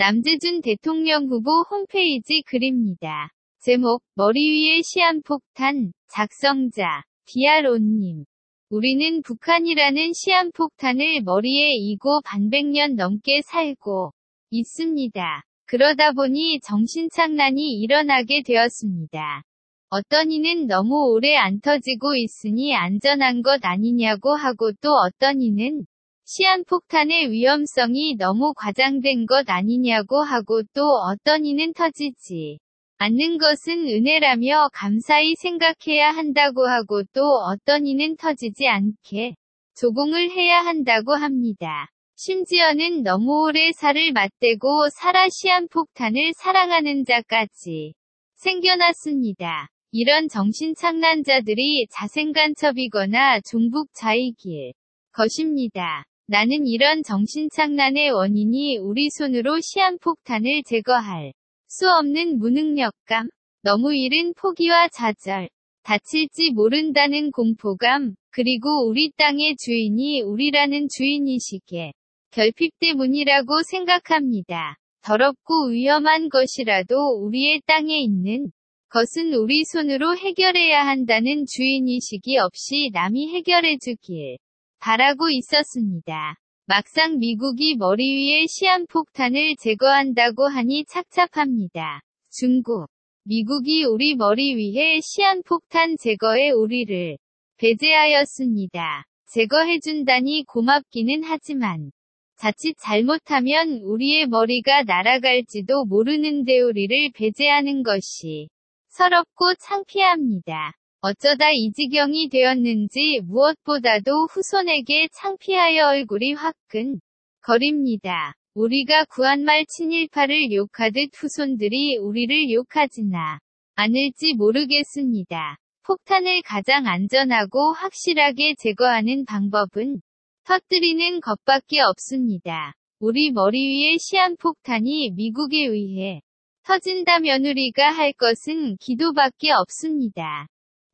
남재준 대통령 후보 홈페이지 글입니다. 제목, 머리 위에 시한폭탄, 작성자, 디아로님. 우리는 북한이라는 시한폭탄을 머리에 이고 반백년 넘게 살고 있습니다. 그러다 보니 정신착란이 일어나게 되었습니다. 어떤 이는 너무 오래 안 터지고 있으니 안전한 것 아니냐고 하고 또 어떤 이는 시한폭탄의 위험성이 너무 과장된 것 아니냐고 하고 또 어떤 이는 터지지 않는 것은 은혜라며 감사히 생각해야 한다고 하고 또 어떤 이는 터지지 않게 조공을 해야 한다고 합니다. 심지어는 너무 오래 살을 맞대고 살아 시한폭탄을 사랑하는 자까지 생겨났습니다. 이런 정신착란자들이 자생간첩이거나 종북자이길 것입니다. 나는 이런 정신착란의 원인이 우리 손으로 시한폭탄을 제거할 수 없는 무능력감, 너무 이른 포기와 좌절, 다칠지 모른다는 공포감, 그리고 우리 땅의 주인이 우리라는 주인이시기에 결핍 때문이라고 생각합니다. 더럽고 위험한 것이라도 우리의 땅에 있는 것은 우리 손으로 해결해야 한다는 주인이시기 없이 남이 해결해 주길 바라고 있었습니다. 막상 미국이 머리 위에 시한폭탄을 제거한다고 하니 착잡합니다. 중국. 미국이 우리 머리 위에 시한폭탄 제거에 우리를 배제하였습니다. 제거해준다니 고맙기는 하지만 자칫 잘못하면 우리의 머리가 날아갈지도 모르는데 우리를 배제하는 것이 서럽고 창피합니다. 어쩌다 이 지경이 되었는지 무엇보다도 후손에게 창피하여 얼굴이 화끈 거립니다. 우리가 구한말 친일파를 욕하듯 후손들이 우리를 욕하지나 않을지 모르겠습니다. 폭탄을 가장 안전하고 확실하게 제거하는 방법은 터뜨리는 것밖에 없습니다. 우리 머리 위에 시한폭탄이 미국에 의해 터진다면 우리가 할 것은 기도밖에 없습니다.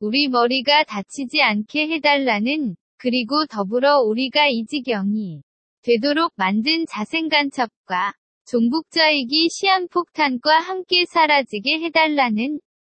우리 머리가 다치지 않게 해달라는, 그리고 더불어 우리가 이 지경이 되도록 만든 자생간첩과 종북자이기 시한폭탄과 함께 사라지게 해달라는